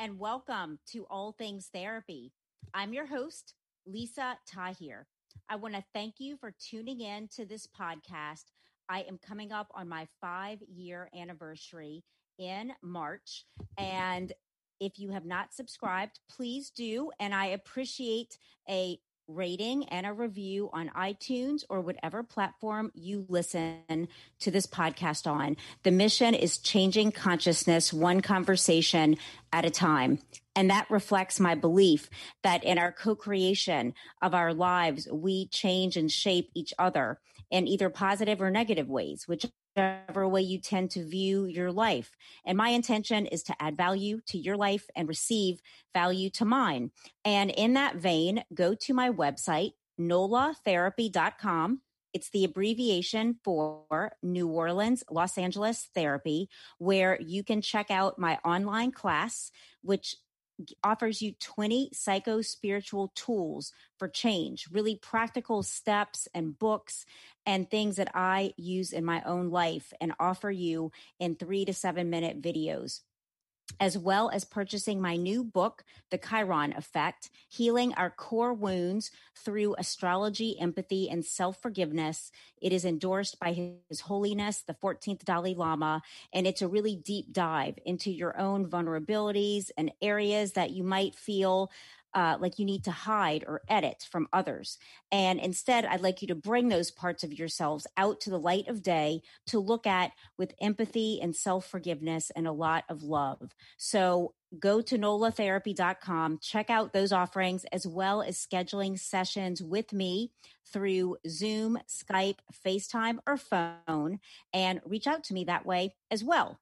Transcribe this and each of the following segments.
and welcome to All Things Therapy. I'm your host, Lisa Tahir. I want to thank you for tuning in to this podcast. I am coming up on my five year anniversary in March, and if you have not subscribed, please do. And I appreciate a rating and a review on iTunes or whatever platform you listen to this podcast on. The mission is changing consciousness one conversation at a time. And that reflects my belief that in our co creation of our lives, we change and shape each other in either positive or negative ways, which whichever way you tend to view your life. And my intention is to add value to your life and receive value to mine. And in that vein, go to my website, nolatherapy.com. It's the abbreviation for New Orleans, Los Angeles Therapy, where you can check out my online class, which offers you 20 psycho spiritual tools for change, really practical steps and books and things that I use in my own life and offer you in three to seven minute videos as well as purchasing my new book, The Chiron Effect Healing Our Core Wounds Through Astrology, Empathy, and Self Forgiveness. It is endorsed by His Holiness, the 14th Dalai Lama, and it's a really deep dive into your own vulnerabilities and areas that you might feel uh, like you need to hide or edit from others. And instead, I'd like you to bring those parts of yourselves out to the light of day to look at with empathy and self forgiveness and a lot of love. So go to nolatherapy.com, check out those offerings as well as scheduling sessions with me through Zoom, Skype, FaceTime, or phone, and reach out to me that way as well.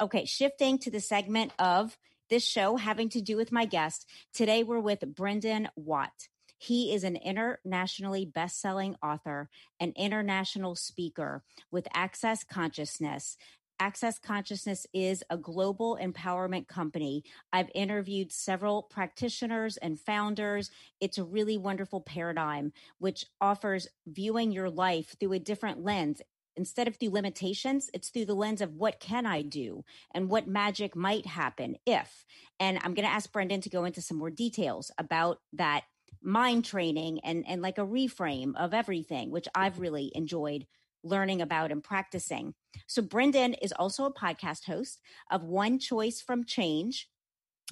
Okay, shifting to the segment of this show having to do with my guest. Today we're with Brendon Watt. He is an internationally best-selling author, an international speaker with Access Consciousness. Access Consciousness is a global empowerment company. I've interviewed several practitioners and founders. It's a really wonderful paradigm which offers viewing your life through a different lens instead of through limitations, it's through the lens of what can I do and what magic might happen if. And I'm going to ask Brendon to go into some more details about that mind training and, and like a reframe of everything, which I've really enjoyed learning about and practicing. So, Brendon is also a podcast host of One Choice from Change.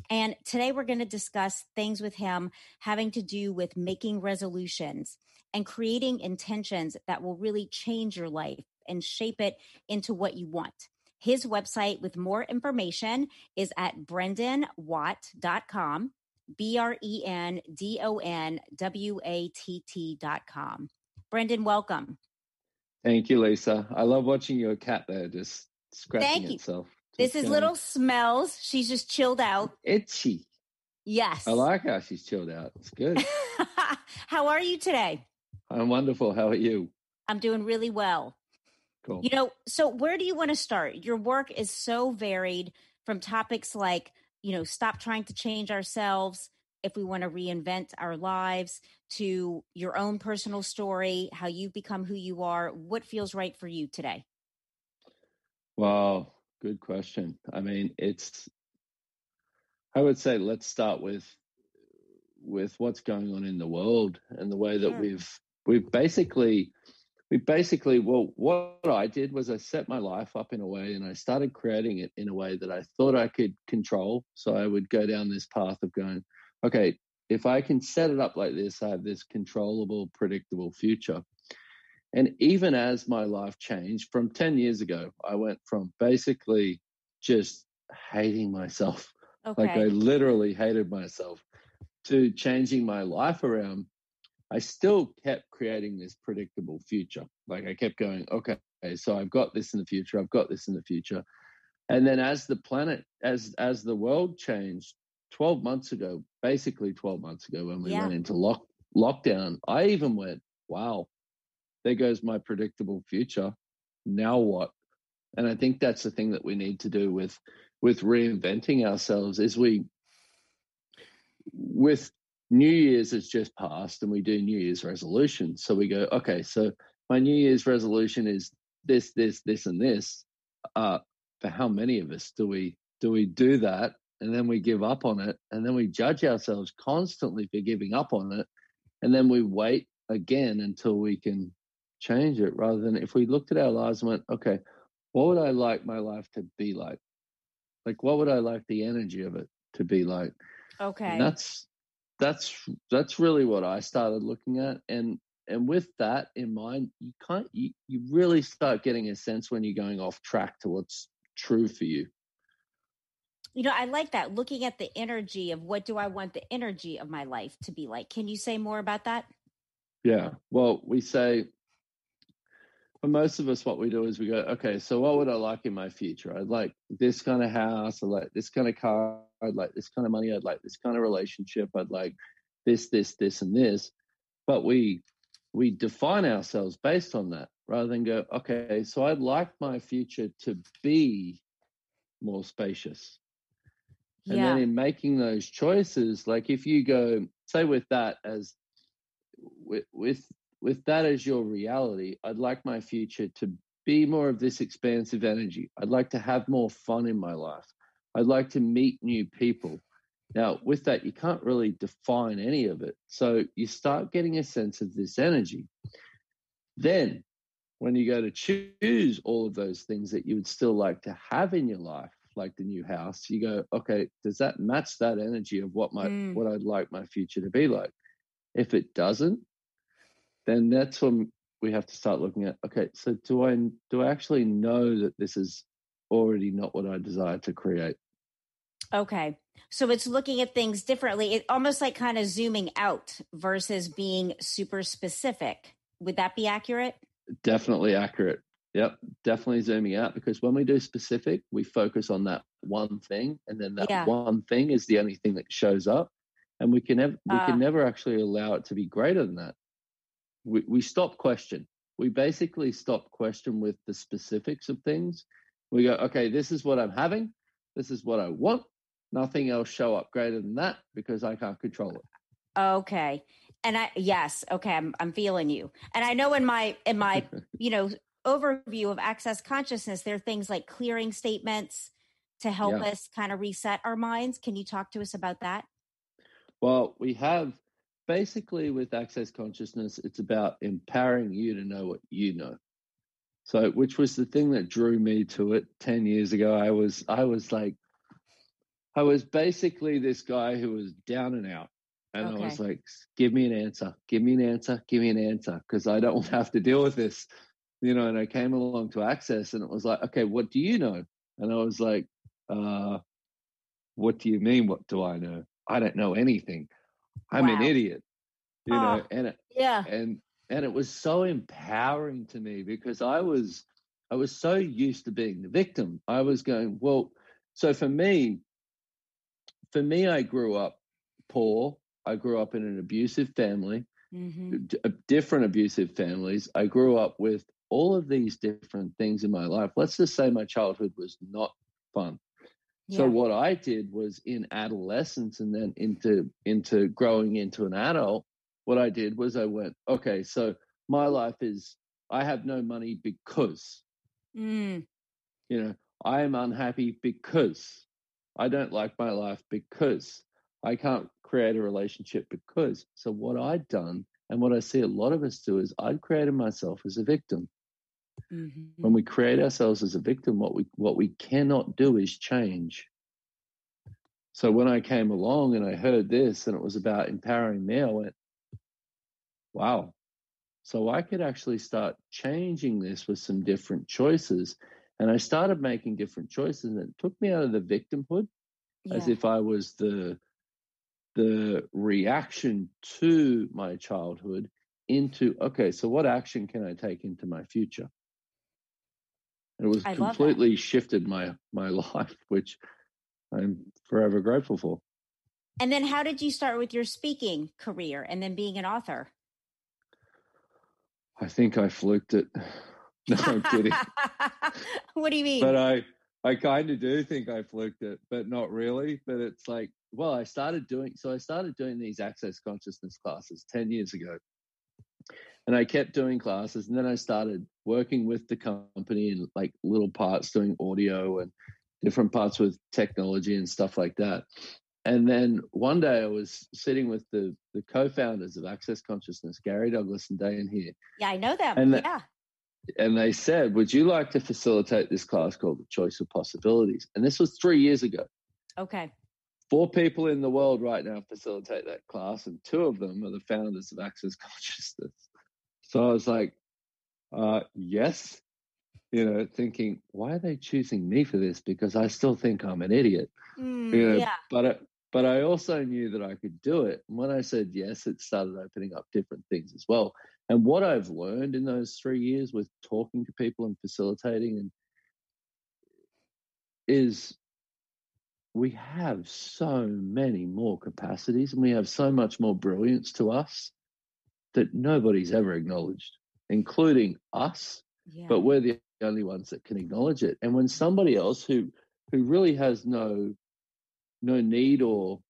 And today we're going to discuss things with him having to do with making resolutions and creating intentions that will really change your life and shape it into what you want. His website with more information is at brendonwatt.com, B R E N D O N W A T T.com. Brendon, welcome. Thank you, Lisa. I love watching your cat there just scratching Thank you. itself. This is going, Little Smells. She's just chilled out. itchy. Yes. I like how she's chilled out. It's good. How are you today? I'm wonderful. How are you? I'm doing really well. Cool. You know, so where do you want to start? Your work is so varied from topics like, you know, stop trying to change ourselves if we want to reinvent our lives to your own personal story, how you've become who you are. What feels right for you today? Wow, good question. I mean, it's I would say let's start with with what's going on in the world and the way that Sure. we've we've basically we basically, well, what I did was I set my life up in a way and I started creating it in a way that I thought I could control. So I would go down this path of going, okay, if I can set it up like this, I have this controllable, predictable future. And even as my life changed from 10 years ago, I went from basically just hating myself. Okay. Like I literally hated myself to changing my life around I still kept creating this predictable future. Like I kept going, okay, so I've got this in the future, I've got this in the future. And then as the planet, as as the world changed 12 months ago, basically 12 months ago when we Yeah. went into lock lockdown, I even went, wow, there goes my predictable future. Now what? And I think that's the thing that we need to do with with reinventing ourselves is we with New Year's has just passed and we do New Year's resolutions. So we go, okay, so my New Year's resolution is this, this, this, and this. Uh, for how many of us do we do we do that and then we give up on it and then we judge ourselves constantly for giving up on it and then we wait again until we can change it rather than if we looked at our lives and went, okay, what would I like my life to be like? Like what would I like the energy of it to be like? Okay. And that's that's that's really what I started looking at, and and with that in mind, you can't you, you really start getting a sense when you're going off track to what's true for you. You know, I like that. Looking at the energy of what do I want the energy of my life to be like. Can you say more about that? Yeah. Well, we say for most of us, what we do is we go, okay, so what would I like in my future? I'd like this kind of house. I'd like this kind of car. I'd like this kind of money. I'd like this kind of relationship. I'd like this, this, this, and this. But we we define ourselves based on that rather than go, okay, so I'd like my future to be more spacious. And yeah. then in making those choices, like if you go, say with that as with with with that as your reality, I'd like my future to be more of this expansive energy. I'd like to have more fun in my life. I'd like to meet new people. Now, with that, you can't really define any of it. So you start getting a sense of this energy. Then, when you go to choose all of those things that you would still like to have in your life, like the new house, you go, okay, does that match that energy of what my Mm. what I'd like my future to be like? If it doesn't, then that's when we have to start looking at, okay, so do I do I actually know that this is already not what I desire to create? Okay. So it's looking at things differently. It almost like kind of zooming out versus being super specific. Would that be accurate? Definitely accurate. Yep, definitely zooming out because when we do specific, we focus on that one thing, and then that Yeah. one thing is the only thing that shows up, and we can never we Ah. can never actually allow it to be greater than that. We we stop question. We basically stop question with the specifics of things. We go, okay, this is what I'm having. This is what I want. Nothing else show up greater than that because I can't control it. Okay. And I yes, okay, I'm I'm feeling you. And I know in my in my, you know, overview of access consciousness there are things like clearing statements to help Yeah. us kind of reset our minds. Can you talk to us about that? Well, we have basically with access consciousness, it's about empowering you to know what you know. So, which was the thing that drew me to it 10 years ago. I was, I was like, I was basically this guy who was down and out. And I was like, give me an answer, give me an answer, give me an answer, because I don't have to deal with this. You know, and I came along to Access and it was like, okay, what do you know? And I was like, uh, what do you mean? What do I know? I don't know anything. I'm an idiot. You Oh. know, and Yeah. and and it was so empowering to me because I was I was so used to being the victim. I was going, well, so for me, for me, I grew up poor. I grew up in an abusive family, hmm d- uh, different abusive families. I grew up with all of these different things in my life. Let's just say my childhood was not fun. So what I did was in adolescence and then into into growing into an adult, what I did was I went, okay, so my life is I have no money because, Mm. you know, I am unhappy because I don't like my life because I can't create a relationship because. So what I'd done And what I see a lot of us do is I'd created myself as a victim. Mm-hmm. When we create ourselves as a victim, what we what we cannot do is change. So when I came along and I heard this and it was about empowering me, I went, wow. So I could actually start changing this with some different choices. And I started making different choices and it took me out of the victimhood as if I was the the reaction to my childhood into okay, so what action can I take into my future? It was I completely shifted my my life, which I'm forever grateful for. And then how did you start with your speaking career and then being an author? I think I fluked it. No, I'm kidding. what do you mean? but I I kind of do think I fluked it, but not really. But it's like, well, I started doing so. I started doing these access consciousness classes ten years ago, and I kept doing classes, and then I started working with the company in like little parts, doing audio and different parts with technology and stuff like that. And then one day I was sitting with the the co-founders of Access Consciousness, Gary Douglas and Dain Heer, yeah, I know them. and the- yeah. and they said, "Would you like to facilitate this class called the Choice of Possibilities?" And this was three years ago. Okay. Four people in the world right now facilitate that class, and two of them are the founders of Access Consciousness. So I was like, uh, "Yes," you know, thinking, "Why are they choosing me for this?" Because I still think I'm an idiot. Mm, You know, yeah. but I, but I also knew that I could do it. And when I said yes, it started opening up different things as well. And what I've learned in those three years with talking to people and facilitating and is we have so many more capacities and we have so much more brilliance to us that nobody's ever acknowledged, including us Yeah. but we're the only ones that can acknowledge it. And when somebody else who who really has no no need or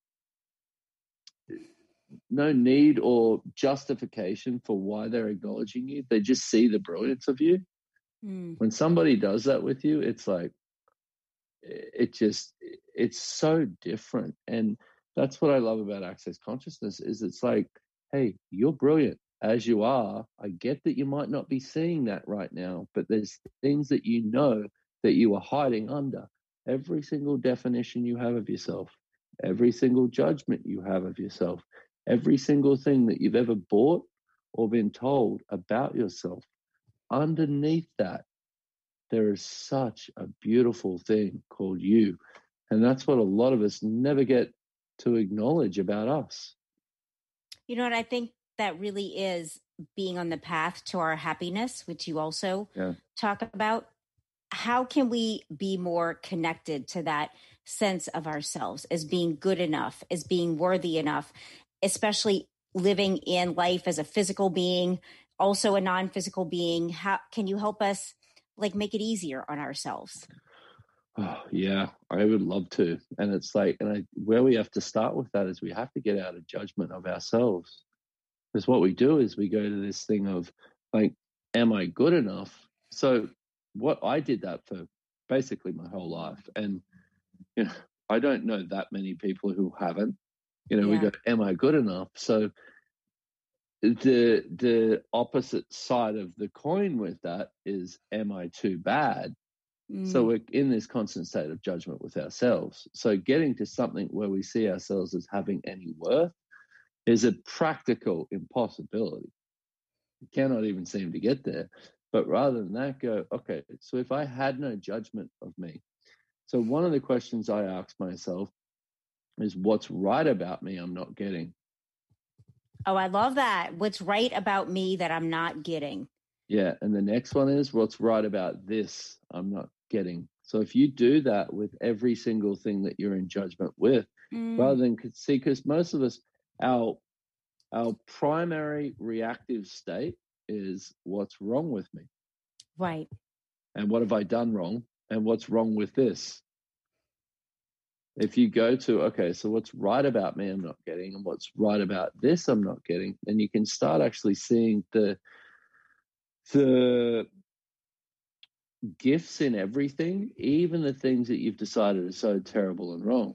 no need or justification for why they're acknowledging you, they just see the brilliance of you. Mm, When somebody does that with you, it's like it just it's so different. And that's what I love about access consciousness is it's like, hey, you're brilliant as you are. I get that you might not be seeing that right now, but there's things that you know that you are hiding under. Every single definition you have of yourself, every single judgment you have of yourself, every single thing that you've ever bought or been told about yourself, underneath that, there is such a beautiful thing called you. And that's what a lot of us never get to acknowledge about us. You know what? I think that really is being on the path to our happiness, which you also Yeah. talk about. How can we be more connected to that sense of ourselves as being good enough, as being worthy enough, especially living in life as a physical being, also a non physical being? How can you help us like make it easier on ourselves? Oh, yeah, I would love to. And it's like, and I, where we have to start with that is we have to get out of judgment of ourselves. Because what we do is we go to this thing of, like, am I good enough? So, what I did that for basically my whole life. And, you know, I don't know that many people who haven't. You know, we go, am I good enough? So, the the opposite side of the coin with that is am i too bad so Mm, we're in this constant state of judgment with ourselves. So getting to something where we see ourselves as having any worth is a practical impossibility. You cannot even seem to get there. But rather than that, go, okay, so if I had no judgment of me, so one of the questions I ask myself is what's right about me I'm not getting? oh, I love that. What's right about me that I'm not getting? Yeah. And the next one is what's right about this I'm not getting. So if you do that with every single thing that you're in judgment with, Mm, rather than see because most of us our our primary reactive state is what's wrong with me right. and what have i done wrong and what's wrong with this if you go to okay so what's right about me i'm not getting and what's right about this i'm not getting then you can start actually seeing the the gifts in everything even the things that you've decided are so terrible and wrong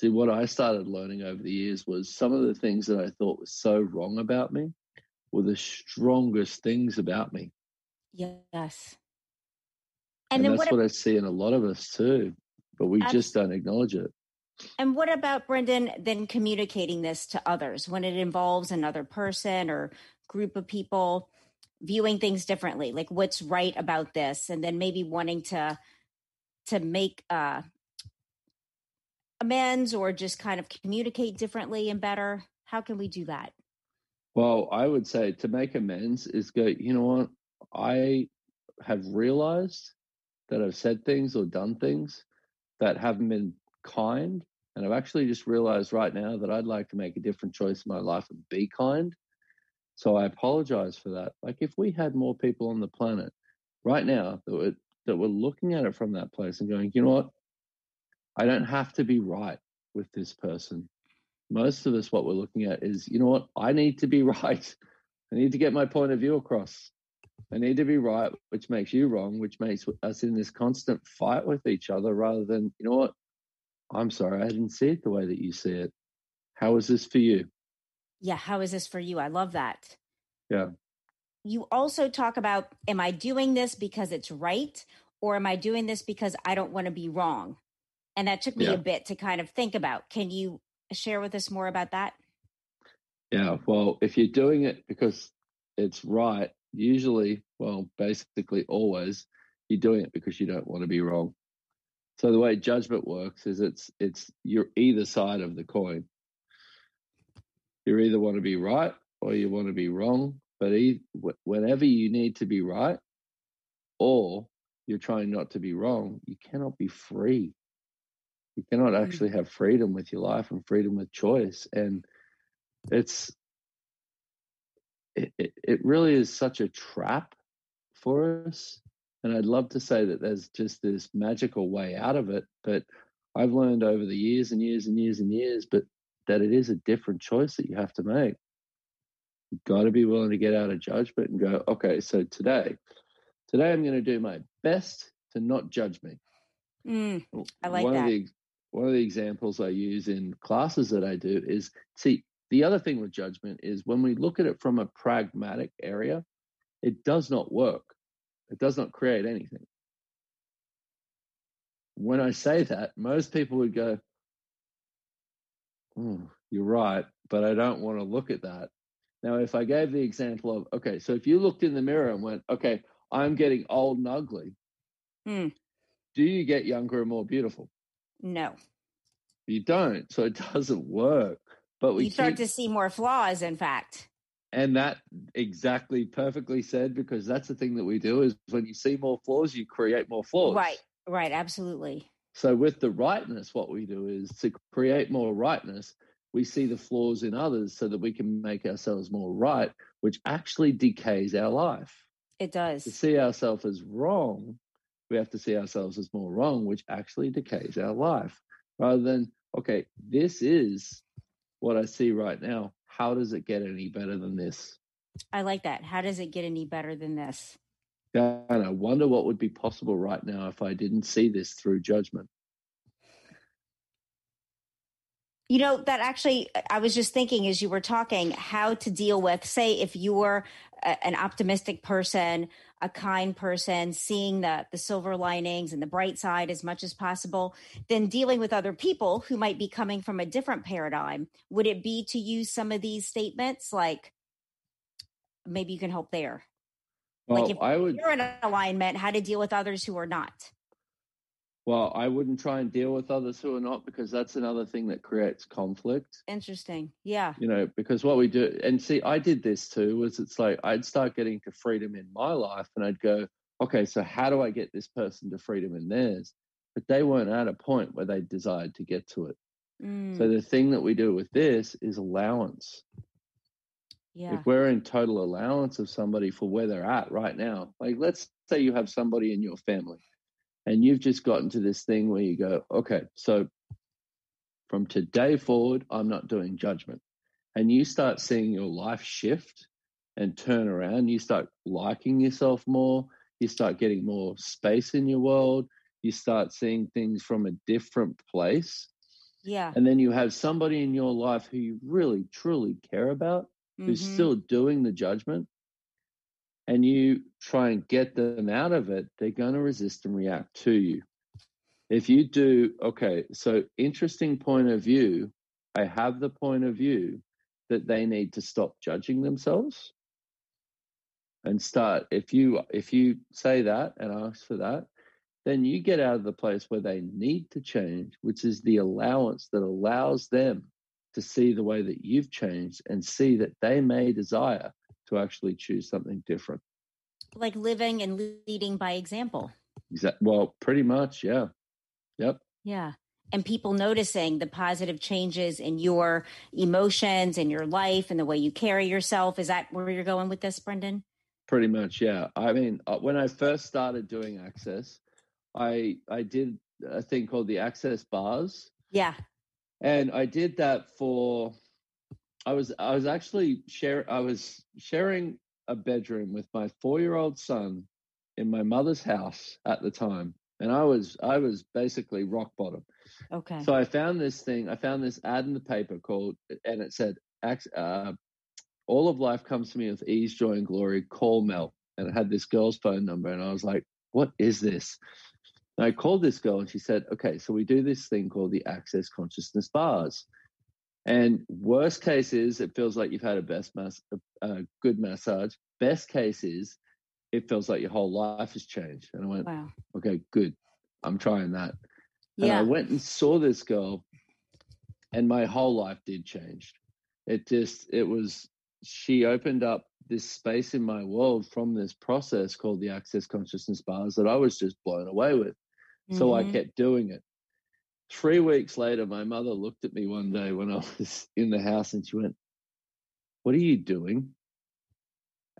See, what I started learning over the years was some of the things that I thought was so wrong about me were the strongest things about me. Yes. And, and that's what, what I see in a lot of us too, but we just don't acknowledge it. And what about Brendon then communicating this to others when it involves another person or group of people viewing things differently, like what's right about this, and then maybe wanting to to make uh, amends or just kind of communicate differently and better? How can we do that? Well, I would say to make amends is go, you know what? I have realized that I've said things or done things that haven't been kind. And I've actually just realized right now that I'd like to make a different choice in my life and be kind. So I apologize for that. Like if we had more people on the planet right now that were that were looking at it from that place and going, you know what? I don't have to be right with this person. Most of us, what we're looking at is, you know what? I need to be right. I need to get my point of view across. I need to be right, which makes you wrong, which makes us in this constant fight with each other rather than, you know what? I'm sorry, I didn't see it the way that you see it. How is this for you? Yeah, how is this for you? I love that. Yeah. You also talk about am I doing this because it's right or am I doing this because I don't want to be wrong? And that took me yeah. a bit to kind of think about. Can you share with us more about that? Yeah, well, if you're doing it because it's right, usually, well, basically always, you're doing it because you don't want to be wrong. So the way judgment works is it's it's you're either side of the coin. You either want to be right or you want to be wrong, but whenever you need to be right or you're trying not to be wrong, you cannot be free. You cannot mm. actually have freedom with your life and freedom with choice. And it's, it, it, it really is such a trap for us. And I'd love to say that there's just this magical way out of it. But I've learned over the years and years and years and years, but that it is a different choice that you have to make. You've got to be willing to get out of judgment and go, okay, so today, today I'm going to do my best to not judge me. Mm, I like one that. Of the, one of the examples I use in classes that I do is see, the other thing with judgment is when we look at it from a pragmatic area, it does not work. It does not create anything. When I say that, most people would go, You're right, but I don't want to look at that. Now, if I gave the example of, okay, so if you looked in the mirror and went, okay, I'm getting old and ugly, hmm. do you get younger and more beautiful? No. You don't. So it doesn't work. But we you start keep... to see more flaws, in fact. And that exactly perfectly said, because that's the thing that we do is when you see more flaws, you create more flaws. Right, right, absolutely. So with the rightness, what we do is to create more rightness, we see the flaws in others so that we can make ourselves more right, which actually decays our life. It does. To see ourselves as wrong, we have to see ourselves as more wrong, which actually decays our life. Rather than, okay, this is what I see right now. How does it get any better than this? I like that. How does it get any better than this? And I wonder what would be possible right now if I didn't see this through judgment. You know, that actually, I was just thinking as you were talking how to deal with, say, if you were a, an optimistic person, a kind person, seeing the, the silver linings and the bright side as much as possible, then dealing with other people who might be coming from a different paradigm. Would it be to use some of these statements like, maybe you can help there? Well, like if I would, you're in alignment, how to deal with others who are not. Well, I wouldn't try and deal with others who are not because that's another thing that creates conflict. Interesting. Yeah. You know, because what we do, and see, I did this too, was it's like I'd start getting to freedom in my life and I'd go, okay, so how do I get this person to freedom in theirs? But they weren't at a point where they desired to get to it. Mm. So the thing that we do with this is allowance. Yeah. If we're in total allowance of somebody for where they're at right now, like let's say you have somebody in your family and you've just gotten to this thing where you go, okay, so from today forward, I'm not doing judgment. And you start seeing your life shift and turn around. You start liking yourself more. You start getting more space in your world. You start seeing things from a different place. Yeah. And then you have somebody in your life who you really, truly care about who's Mhm. still doing the judgment, and you try and get them out of it, they're going to resist and react to you. If you do, okay, so interesting point of view. I have the point of view that they need to stop judging themselves and start if you if you say that and ask for that then you get out of the place where they need to change which is the allowance that allows them to see the way that you've changed and see that they may desire to actually choose something different Like living and leading by example. Exact- well pretty much yeah yep Yeah. And people noticing the positive changes in your emotions and your life and the way you carry yourself. Is that where you're going with this, Brendon? Pretty much, yeah. I mean, uh, when I first started doing Access, I I did a thing called the Access bars, Yeah. And I did that for. I was I was actually share I was sharing a bedroom with my four year old son in my mother's house at the time, and I was I was basically rock bottom. Okay. So I found this thing. I found this ad in the paper called, and it said, uh, "All of life comes to me with ease, joy, and glory. Call Mel." And it had this girl's phone number, and I was like, "What is this?" And I called this girl, and she said, "Okay, so we do this thing called the Access Consciousness Bars." And worst case is, it feels like you've had a best mass, a good massage. Best case is, it feels like your whole life has changed. And I went, wow. "Okay, good. I'm trying that." And I went and saw this girl, and my whole life did change. It just, it was, she opened up this space in my world from this process called the Access Consciousness Bars that I was just blown away with. So I Mhm. kept doing it. Three weeks later, my mother looked at me one day when I was in the house and she went, What are you doing?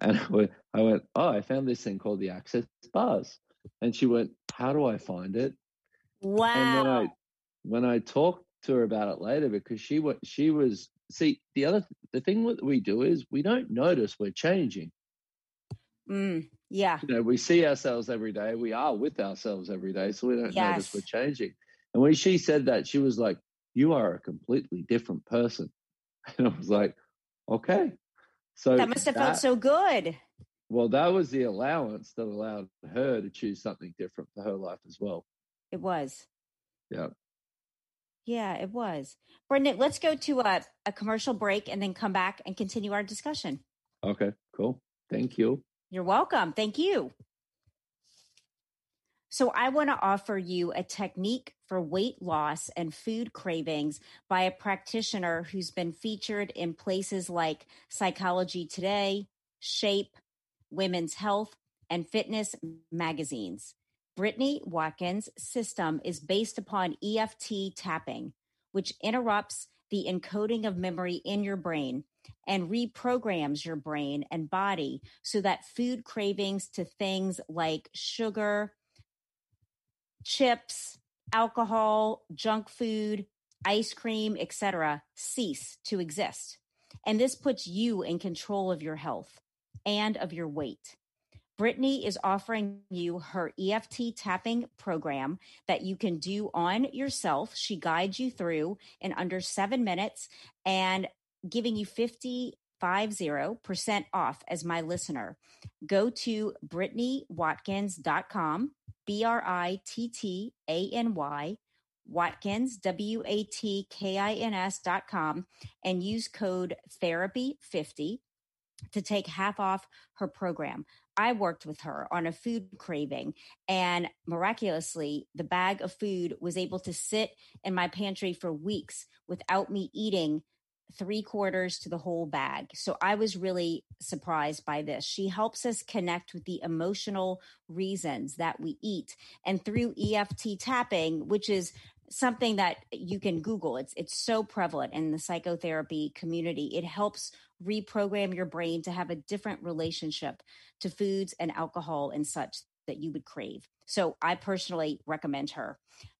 And I went, I went, Oh, I found this thing called the Access Bars. And she went, How do I find it? Wow. and when I when I talked to her about it later, because she was she was see the other the thing that we do is we don't notice we're changing. Mm, yeah. You know, we see ourselves every day. We are with ourselves every day, so we don't notice we're changing. And when she said that, she was like, "You are a completely different person," and I was like, "Okay." So That must have felt so good. well. That was the allowance that allowed her to choose something different for her life as well. It was. Yeah. Yeah, it was. Brendon, let's go to a, a commercial break and then come back and continue our discussion. Okay. Cool. Thank you. You're welcome. Thank you. So, I want to offer you a technique for weight loss and food cravings by a practitioner who's been featured in places like Psychology Today, Shape, Women's Health, and Fitness magazines. Brittany Watkins' system is based upon EFT tapping, which interrupts the encoding of memory in your brain and reprograms your brain and body so that food cravings to things like sugar, chips, alcohol, junk food, ice cream, etc., cease to exist. And this puts you in control of your health and of your weight. Brittany is offering you her EFT tapping program that you can do on yourself. She guides you through in under seven minutes and giving you 50 50% off as my listener. Go to BrittanyWatkins.com, B R I T T A N Y, Watkins, W A T K I N S.com, and use code therapy50 to take half off her program. I worked with her on a food craving, and miraculously, the bag of food was able to sit in my pantry for weeks without me eating three quarters to the whole bag. So I was really surprised by this. She helps us connect with the emotional reasons that we eat. And through EFT tapping, which is something that you can Google, it's it's so prevalent in the psychotherapy community. It helps reprogram your brain to have a different relationship to foods and alcohol and such that you would crave. So I personally recommend her.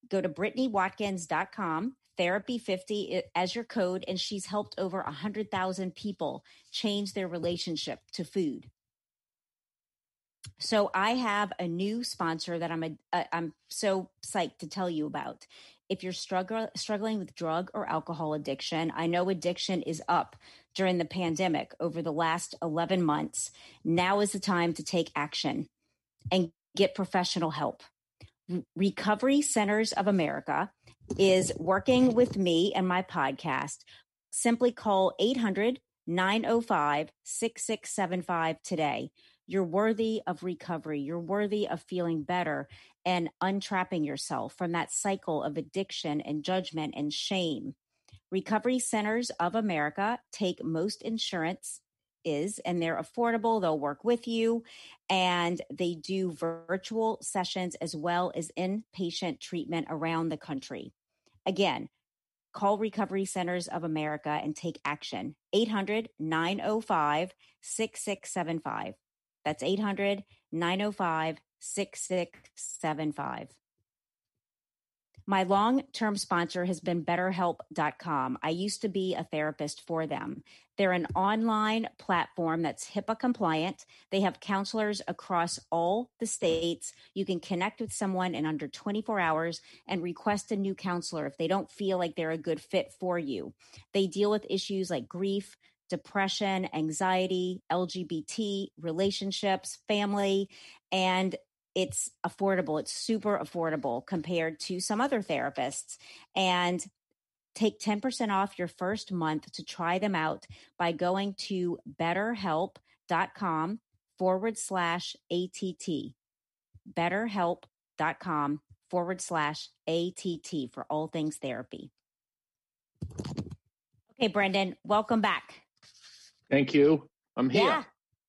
Go to BrittanyWatkins.com therapy 50 as your code and she's helped over 100,000 people change their relationship to food. So I have a new sponsor that I'm a I'm so psyched to tell you about. if you're struggle, struggling with drug or alcohol addiction, I know addiction is up during the pandemic over the last 11 months. Now is the time to take action and get professional help. Recovery Centers of America is working with me and my podcast. Simply call 800 905 6675 today. You're worthy of recovery. You're worthy of feeling better and untrapping yourself from that cycle of addiction and judgment and shame. Recovery Centers of America take most insurance is and they're affordable. They'll work with you and they do virtual sessions as well as inpatient treatment around the country. Again, call Recovery Centers of America and take action. 800 905 6675. That's 800 905 6675. My long term sponsor has been BetterHelp.com. I used to be a therapist for them. They're an online platform that's HIPAA compliant. They have counselors across all the states. You can connect with someone in under 24 hours and request a new counselor if they don't feel like they're a good fit for you. They deal with issues like grief, depression, anxiety, LGBT, relationships, family, and it's affordable. It's super affordable compared to some other therapists. And take 10% off your first month to try them out by going to betterhelp.com forward slash ATT. Betterhelp.com forward slash ATT for all things therapy. Okay, Brendon, welcome back. Thank you. I'm here. Yeah.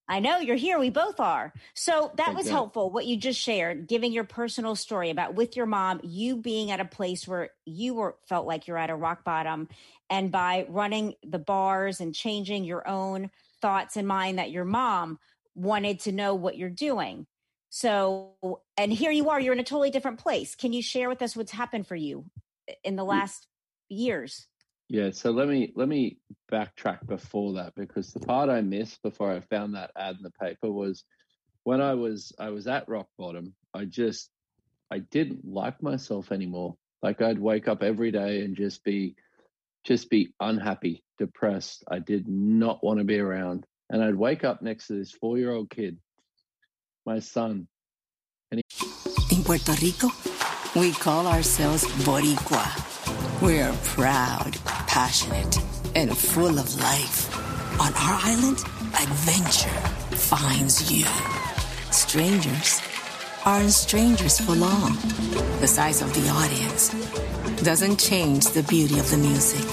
I know you're here. We both are. So that Thank was God. helpful. What you just shared, giving your personal story about with your mom, you being at a place where you were felt like you're at a rock bottom, and by running the bars and changing your own thoughts and mind, that your mom wanted to know what you're doing. So, and here you are. You're in a totally different place. Can you share with us what's happened for you in the mm. last years? Yeah, so let me let me backtrack before that because the part I missed before I found that ad in the paper was when I was I was at rock bottom. I just I didn't like myself anymore. Like I'd wake up every day and just be just be unhappy, depressed. I did not want to be around. And I'd wake up next to this 4-year-old kid, my son. In Puerto Rico, we call ourselves Boricua. We're proud, passionate, and full of life. On our island, adventure finds you. Strangers aren't strangers for long. The size of the audience doesn't change the beauty of the music,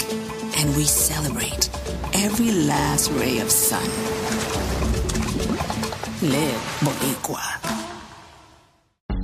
and we celebrate every last ray of sun. Live Boricua.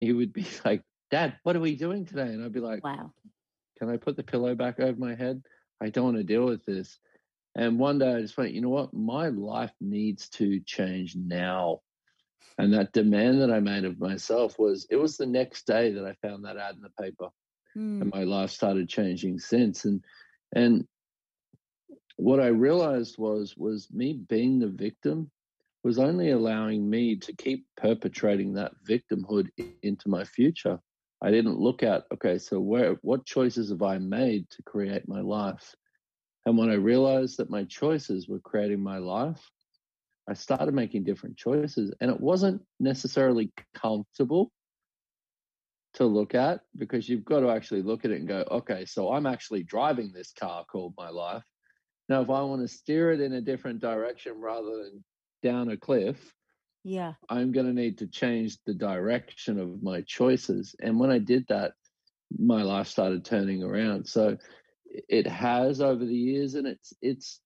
He would be like, "Dad, what are we doing today?" And I'd be like, Wow. can I put the pillow back over my head? I don't want to deal with this. And one day I just went, you know what? My life needs to change now. And that demand that I made of myself was it was the next day that I found that ad in the paper. Hmm. And my life started changing since. And and what I realized was was me being the victim was only allowing me to keep perpetrating that victimhood into my future. I didn't look at, okay, so where what choices have I made to create my life? And when I realized that my choices were creating my life, I started making different choices. And it wasn't necessarily comfortable to look at because you've got to actually look at it and go, okay, so I'm actually driving this car called my life. Now, if I want to steer it in a different direction rather than down a cliff, Yeah. I'm going to need to change the direction of my choices. And when I did that, my life started turning around. So it has over the years, and it's it's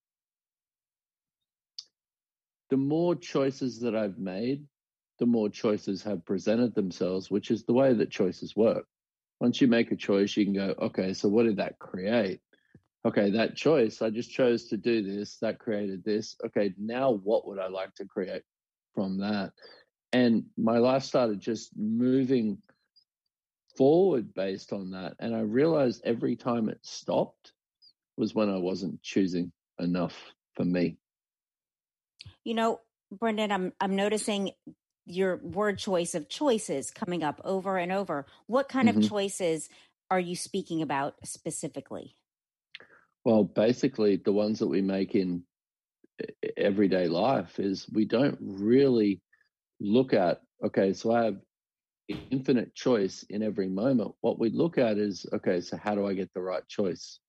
the more choices that I've made, the more choices have presented themselves, which is the way that choices work. once you make a choice, you can go, okay, so what did that create? Okay, that choice, I just chose to do this, that created this. Okay, now what would I like to create from that? And my life started just moving forward based on that. And I realized every time it stopped was when I wasn't choosing enough for me. You know, Brendon, I'm I'm noticing your word choice of choices coming up over and over. What kind mm-hmm. of choices are you speaking about specifically? Well, basically, the ones that we make in everyday life is we don't really look at, okay, so I have infinite choice in every moment. What we look at is, okay, so how do I get the right choice?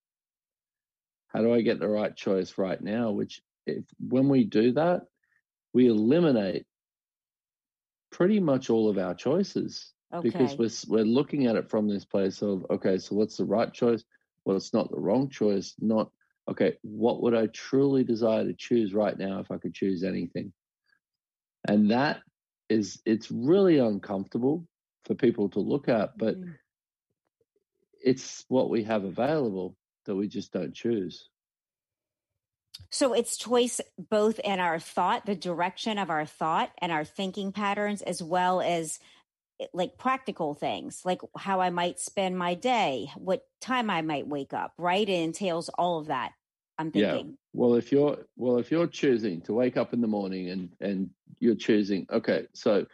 How do I get the right choice right now? Which, if, when we do that, we eliminate pretty much all of our choices okay. because we're we're looking at it from this place of okay, so what's the right choice? Well, it's not the wrong choice. Not okay. What would I truly desire to choose right now if I could choose anything? And that is it's really uncomfortable for people to look at, but mm. it's what we have available that we just don't choose. So it's choice both in our thought, the direction of our thought and our thinking patterns, as well as like practical things, like how I might spend my day, what time I might wake up, right? It entails all of that. I'm thinking. Yeah. Well, if you're well, if you're choosing to wake up in the morning and and you're choosing, okay, so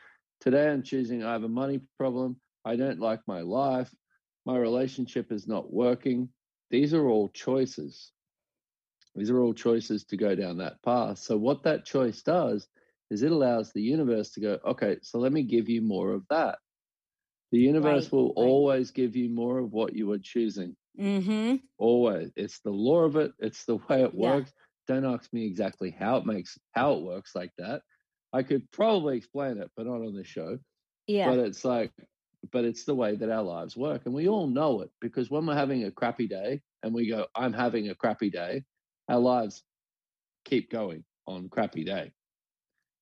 today I'm choosing I have a money problem, I don't like my life, my relationship is not working. These are all choices. These are all choices to go down that path. So, what that choice does is it allows the universe to go, okay, so let me give you more of that. The universe right, will right. always give you more of what you are choosing. Mm-hmm. Always. It's the law of it, it's the way it works. Yeah. Don't ask me exactly how it makes how it works like that. I could probably explain it, but not on this show. Yeah. But it's like, but it's the way that our lives work. And we all know it because when we're having a crappy day and we go, I'm having a crappy day, our lives keep going on crappy day.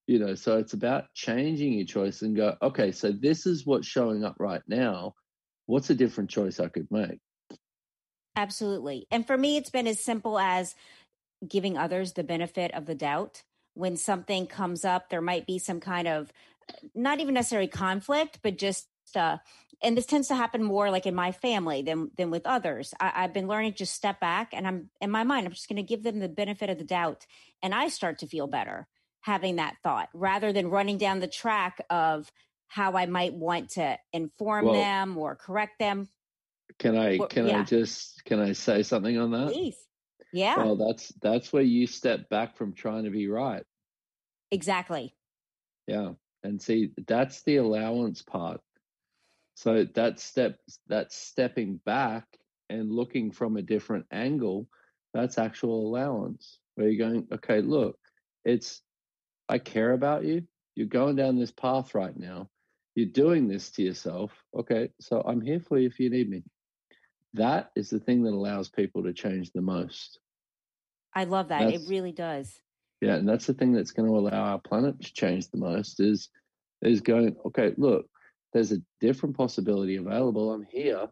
You know, so it's about changing your choice and go, okay, so this is what's showing up right now. What's a different choice I could make? Absolutely. And for me, it's been as simple as giving others the benefit of the doubt. When something comes up, there might be some kind of not even necessarily conflict, but just uh, and this tends to happen more like in my family than than with others. I, have been learning to step back, and I'm in my mind. I'm just going to give them the benefit of the doubt, and I start to feel better having that thought rather than running down the track of how I might want to inform well, them or correct them. Can I can yeah. I just can I say something on that? Please. Yeah. Well, that's that's where you step back from trying to be right. Exactly. Yeah. And see, that's the allowance part. So that step, that stepping back and looking from a different angle, that's actual allowance. Where you're going, okay, look, it's I care about you. You're going down this path right now. You're doing this to yourself. Okay, so I'm here for you if you need me. That is the thing that allows people to change the most. I love that. That's, it really does. Yeah, and that's the thing that's going to allow our planet to change the most is is going, okay, look, there's a different possibility available. I'm here.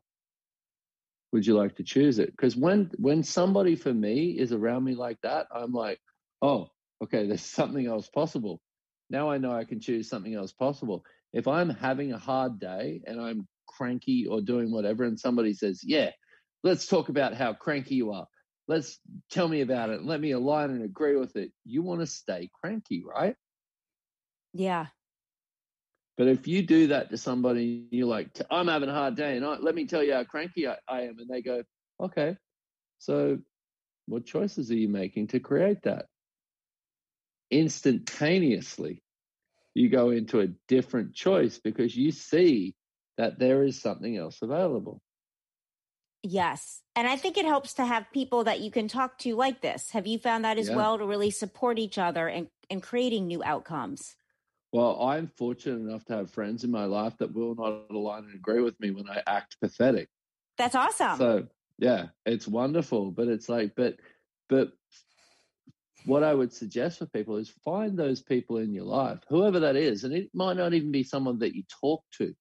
Would you like to choose it? Because when when somebody for me is around me like that, I'm like, oh, okay, there's something else possible. Now I know I can choose something else possible. If I'm having a hard day and I'm cranky or doing whatever, and somebody says, yeah, let's talk about how cranky you are. Let's tell me about it. Let me align and agree with it. You want to stay cranky, right? Yeah. But if you do that to somebody, you're like, I'm having a hard day, and I, let me tell you how cranky I, I am, and they go, okay, so what choices are you making to create that? Instantaneously, you go into a different choice because you see that there is something else available. Yes. And I think it helps to have people that you can talk to like this. Have you found that as yeah. well to really support each other and, and creating new outcomes? Well, I'm fortunate enough to have friends in my life that will not align and agree with me when I act pathetic. That's awesome. So yeah, it's wonderful. But it's like, but but what I would suggest for people is find those people in your life, whoever that is, and it might not even be someone that you talk to.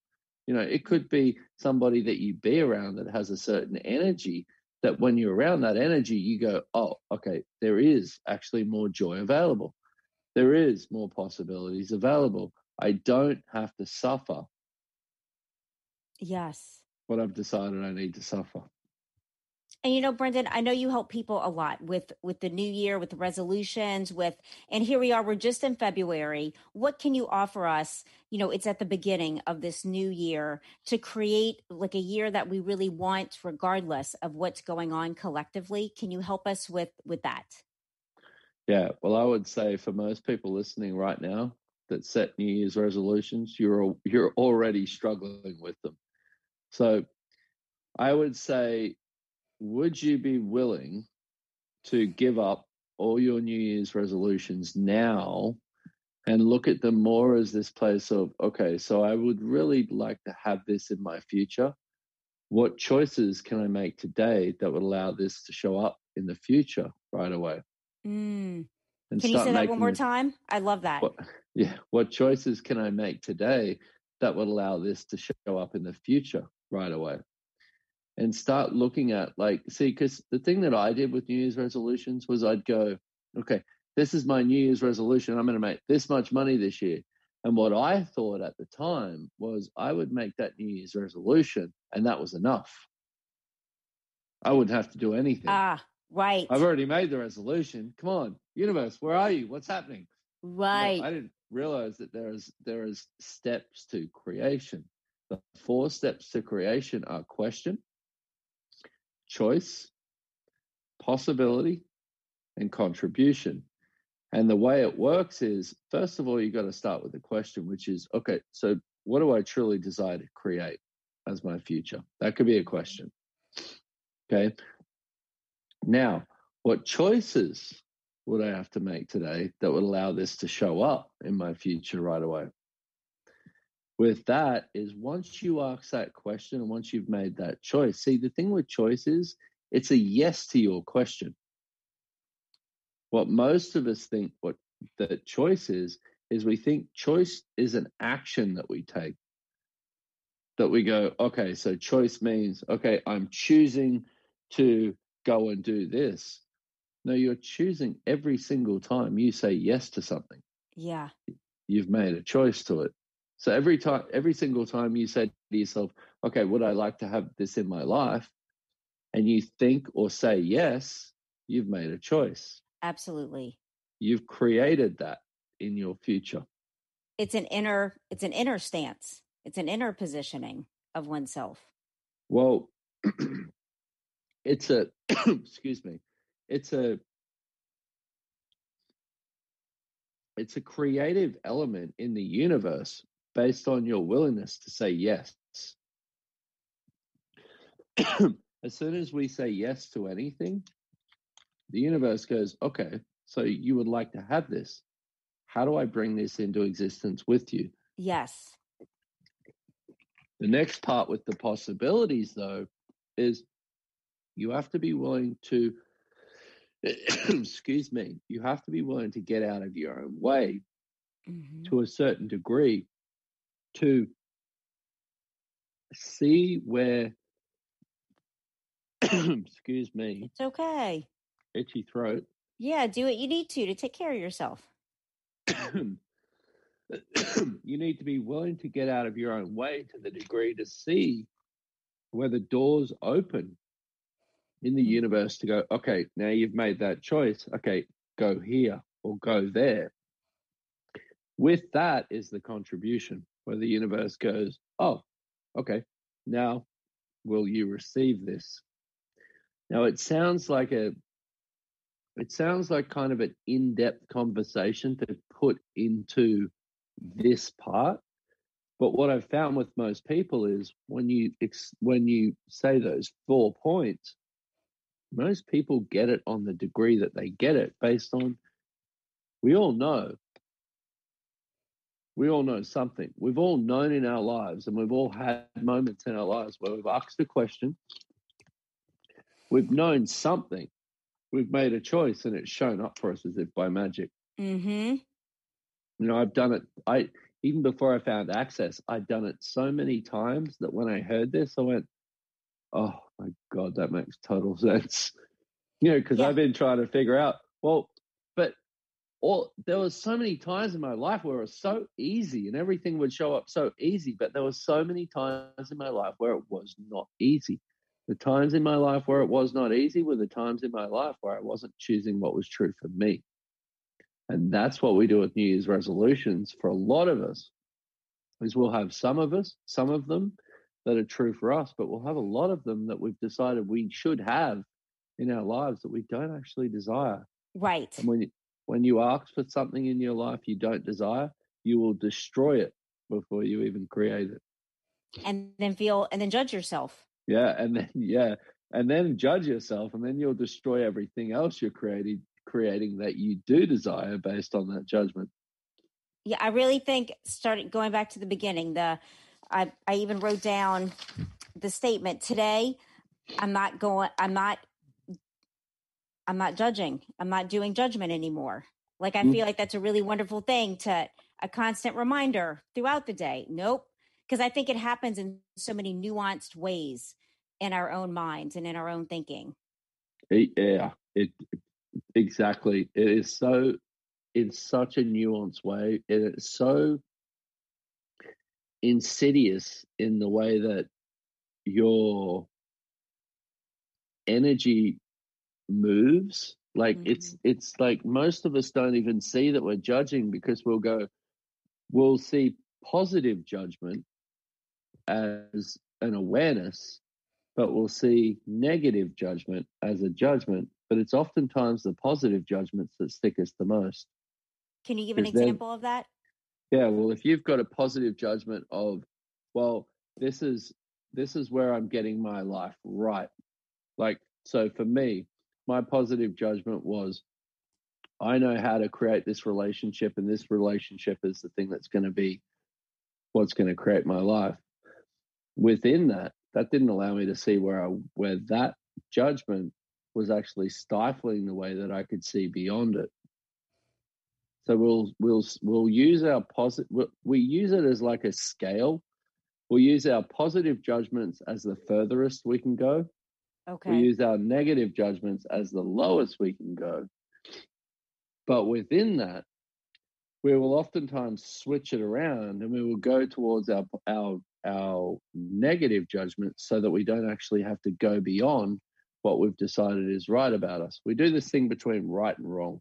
You know, it could be somebody that you be around that has a certain energy that when you're around that energy, you go, oh, okay, there is actually more joy available. There is more possibilities available. I don't have to suffer Yes. what I've decided I need to suffer. And you know, Brendon, I know you help people a lot with with the new year, with the resolutions, with and here we are, we're just in February. What can you offer us? You know, it's at the beginning of this new year to create like a year that we really want regardless of what's going on collectively. Can you help us with with that? Yeah, well, I would say for most people listening right now that set New Year's resolutions, you're you're already struggling with them. So, I would say, would you be willing to give up all your New Year's resolutions now and look at them more as this place of okay, so I would really like to have this in my future. What choices can I make today that would allow this to show up in the future right away? Mm. And Can you say that one more time? I love that. what, yeah, what choices can I make today that would allow this to show up in the future right away? And start looking at like, see, because the thing that I did with New Year's resolutions was I'd go, okay, this is my New Year's resolution. I'm going to make this much money this year. And what I thought at the time was I would make that New Year's resolution and that was enough. I wouldn't have to do anything. Ah, right. I've already made the resolution. Come on, universe, where are you? What's happening? Right. I didn't realize that there is there is steps to creation. The four steps to creation are question, choice, possibility, and contribution. And the way it works is first of all, you've got to start with the question, which is okay, so what do I truly desire to create as my future? That could be a question. Okay. Now, what choices would I have to make today that would allow this to show up in my future right away? With that is once you ask that question and once you've made that choice, see, the thing with choice is it's a yes to your question. What most of us think what the choice is, is we think choice is an action that we take. That we go, okay, so choice means, okay, I'm choosing to go and do this. No, you're choosing every single time you say yes to something. yeah. You've made a choice to it. So every time, every single time you say to yourself, okay, would I like to have this in my life? And you think or say yes, you've made a choice. Absolutely. You've created that in your future. It's an inner it's an inner stance. It's an inner positioning of oneself. Well, it's a, excuse me, it's a, it's a creative element in the universe based on your willingness to say yes. as soon as we say yes to anything, the universe goes, okay, so you would like to have this. How do I bring this into existence with you? Yes. The next part with the possibilities, though, is you have to be willing to, excuse me, you have to be willing to get out of your own way Mhm. to a certain degree to see where, excuse me, It's okay. itchy throat. Yeah, do what you need to to take care of yourself. you need to be willing to get out of your own way to the degree to see where the doors open in the Mhm. universe to go, okay, now you've made that choice. Okay, go here or go there. With that is the contribution where the universe goes, oh, okay, now will you receive this? Now it sounds like a it sounds like kind of an in-depth conversation to put into this part but what i've found with most people is when you when you say those four points most people get it on the degree that they get it based on we all know we all know something we've all known in our lives and we've all had moments in our lives where we've asked a question we've known something we've made a choice and it's shown up for us as if by magic Mm-hmm. you know i've done it i even before I found access, I'd done it so many times that when I heard this, I went, "Oh my god, that makes total sense." You know, because Yeah. I've been trying to figure out. Well, but all there was so many times in my life where it was so easy and everything would show up so easy, but there was so many times in my life where it was not easy. The times in my life where it was not easy were the times in my life where I wasn't choosing what was true for me. And that's what we do with New Year's resolutions for a lot of us. Is we'll have some of us, some of them that are true for us, but we'll have a lot of them that we've decided we should have in our lives that we don't actually desire. Right. And when when you ask for something in your life you don't desire, you will destroy it before you even create it. And then feel and then judge yourself. Yeah, and then yeah, and then judge yourself, and then you'll destroy everything else you're creating creating that you do desire based on that judgment. Yeah, I really think starting going back to the beginning, the I I even wrote down the statement today. I'm not going. I'm not. I'm not judging. I'm not doing judgment anymore. Like I Mm. feel like that's a really wonderful thing to a constant reminder throughout the day. Nope, because I think it happens in so many nuanced ways in our own minds and in our own thinking. Yeah, it exactly. It is so in such a nuanced way, and it's so insidious in the way that your energy moves. Like it's mm-hmm. it's like most of us don't even see that we're judging because we'll go, we'll see positive judgment as an awareness, but we'll see negative judgment as a judgment. But it's oftentimes the positive judgments that stick us the most. Can you give an example of that? Yeah, well, if you've got a positive judgment of, well, this is this is where I'm getting my life right. Like, so for me, my positive judgment was, I know how to create this relationship, and this relationship is the thing that's going to be what's going to create my life. Within that, that didn't allow me to see where I where that judgment was actually stifling the way that I could see beyond it. So we'll we'll we'll use our positive. We use it as like a scale. We'll use our positive judgments as the furthest we can go. Okay. We use our negative judgments as the lowest we can go. But within that, we will oftentimes switch it around, and we will go towards our our our negative judgments, so that we don't actually have to go beyond what we've decided is right about us. We do this thing between right and wrong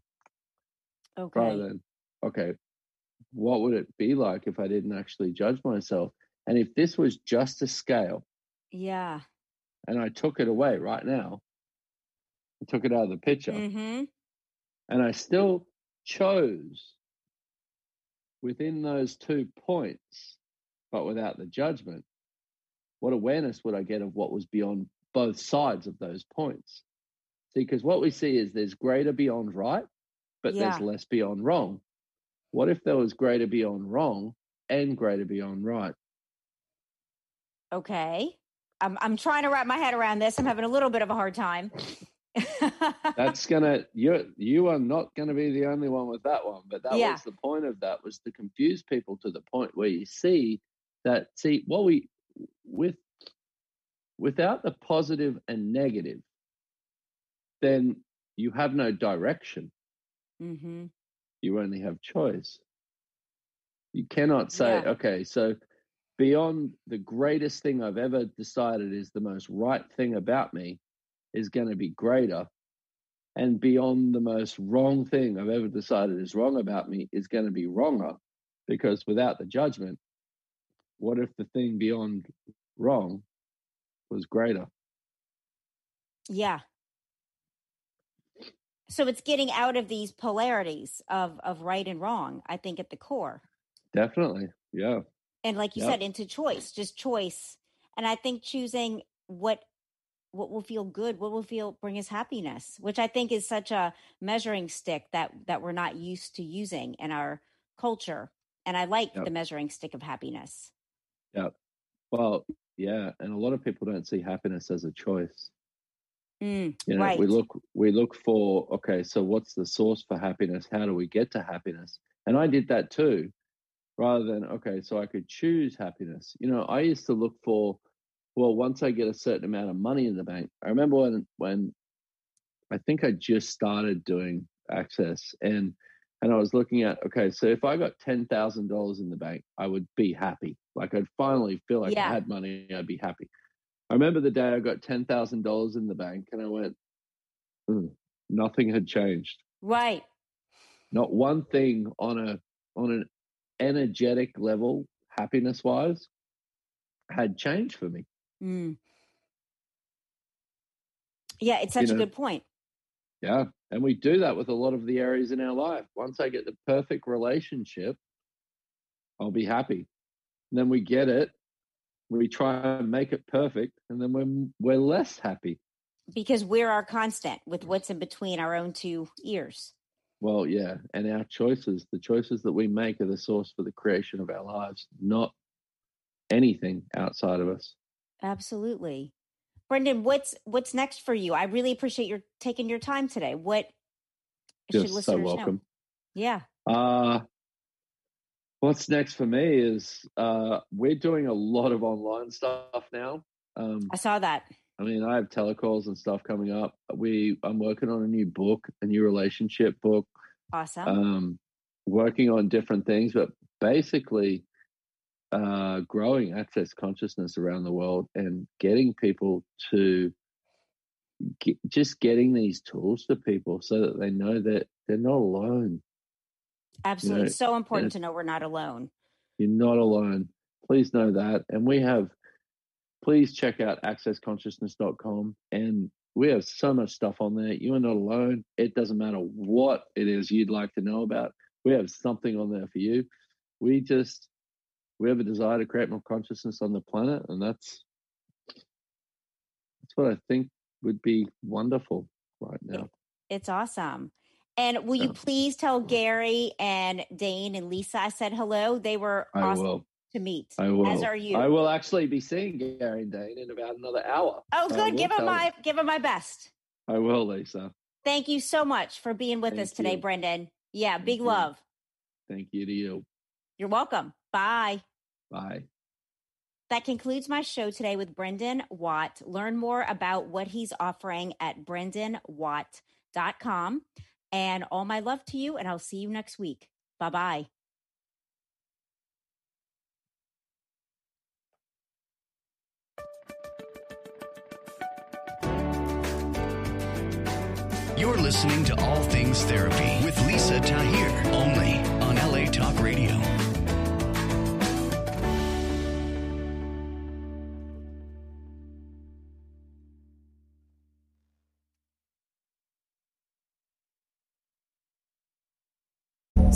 okay. rather than okay what would it be like if i didn't actually judge myself and if this was just a scale yeah. And i took it away right now i took it out of the picture Mm-hmm. and i still chose within those two points but without the judgment what awareness would i get of what was beyond both sides of those points see because what we see is there's greater beyond right but Yeah. there's less beyond wrong what if there was greater beyond wrong and greater beyond right Okay. I'm I'm trying to wrap my head around this. I'm having a little bit of a hard time. that's gonna you you are not gonna be the only one with that one but that Yeah. was the point of that was to confuse people to the point where you see that see what we with without the positive and negative then you have no direction mm-hmm. you only have choice you cannot say Yeah. okay so beyond the greatest thing i've ever decided is the most right thing about me is going to be greater. And beyond the most wrong thing i've ever decided is wrong about me is going to be wronger. Because without the judgment what if the thing beyond wrong was greater? Yeah. So it's getting out of these polarities of of right and wrong, I think at the core. definitely. Yeah And like you Yep. said, into choice, just choice. And I think choosing what what will feel good, what will feel bring us happiness, which I think is such a measuring stick that that we're not used to using in our culture. And I like Yep. the measuring stick of happiness. Yeah. Well yeah and a lot of people don't see happiness as a choice Mm, you know right. we look we look for okay so what's the source for happiness how do we get to happiness and i did that too rather than okay, so I could choose happiness. You know, I used to look for well, once I get a certain amount of money in the bank. I remember when when I think I just started doing access and and I was looking at okay, so if I got ten thousand dollars in the bank, I would be happy. Like I'd finally feel like Yeah. I had money, I'd be happy. I remember the day I got ten thousand dollars in the bank, and I went, "Hmm, nothing had changed. Right. Not one thing on a on an energetic level, happiness wise, had changed for me. Mm. Yeah, it's such You a know, good point. Yeah. And we do that with a lot of the areas in our life. Once I get the perfect relationship, I'll be happy. And then we get it, we try and make it perfect, and then we're we're less happy. Because we're our constant with what's in between our own two ears. Well, yeah. And our choices, the choices that we make are the source for the creation of our lives, not anything outside of us. Absolutely. Brendon, what's what's next for you? I really appreciate your taking your time today. What should Just so listeners know? welcome. Yeah. Uh what's next for me is uh we're doing a lot of online stuff now. Um I saw that. I mean, I have telecalls and stuff coming up. We I'm working on a new book, a new relationship book. Awesome. Um working on different things, but basically uh growing access consciousness around the world and getting people to get, just getting these tools to people so that they know that they're not alone. Absolutely. know, so important to know we're not alone. You're not alone. Please know that. And we have, please check out accessconsciousness.com. And we have so much stuff on there. You are not alone. It doesn't matter what it is you'd like to know about. We have something on there for you. We just, we have a desire to create more consciousness on the planet. And that's, that's what I think would be wonderful right now. It's awesome. And will you please tell Gary and Dain and Lisa I said hello? They were I awesome will. To meet. I will. As are you. I will actually be seeing Gary and Dain in about another hour. Oh, So good. Give him my give them my best. I will, Lisa. Thank you so much for being with us today, you. Brendon. Yeah, Thank big you. love. Thank you to you. You're welcome. Bye. Bye. That concludes my show today with Brendon Watt. Learn more about what he's offering at brendonwatt.com. And all my love to you, and I'll see you next week. Bye bye. You're listening to All Things Therapy with Lisa Tahir, only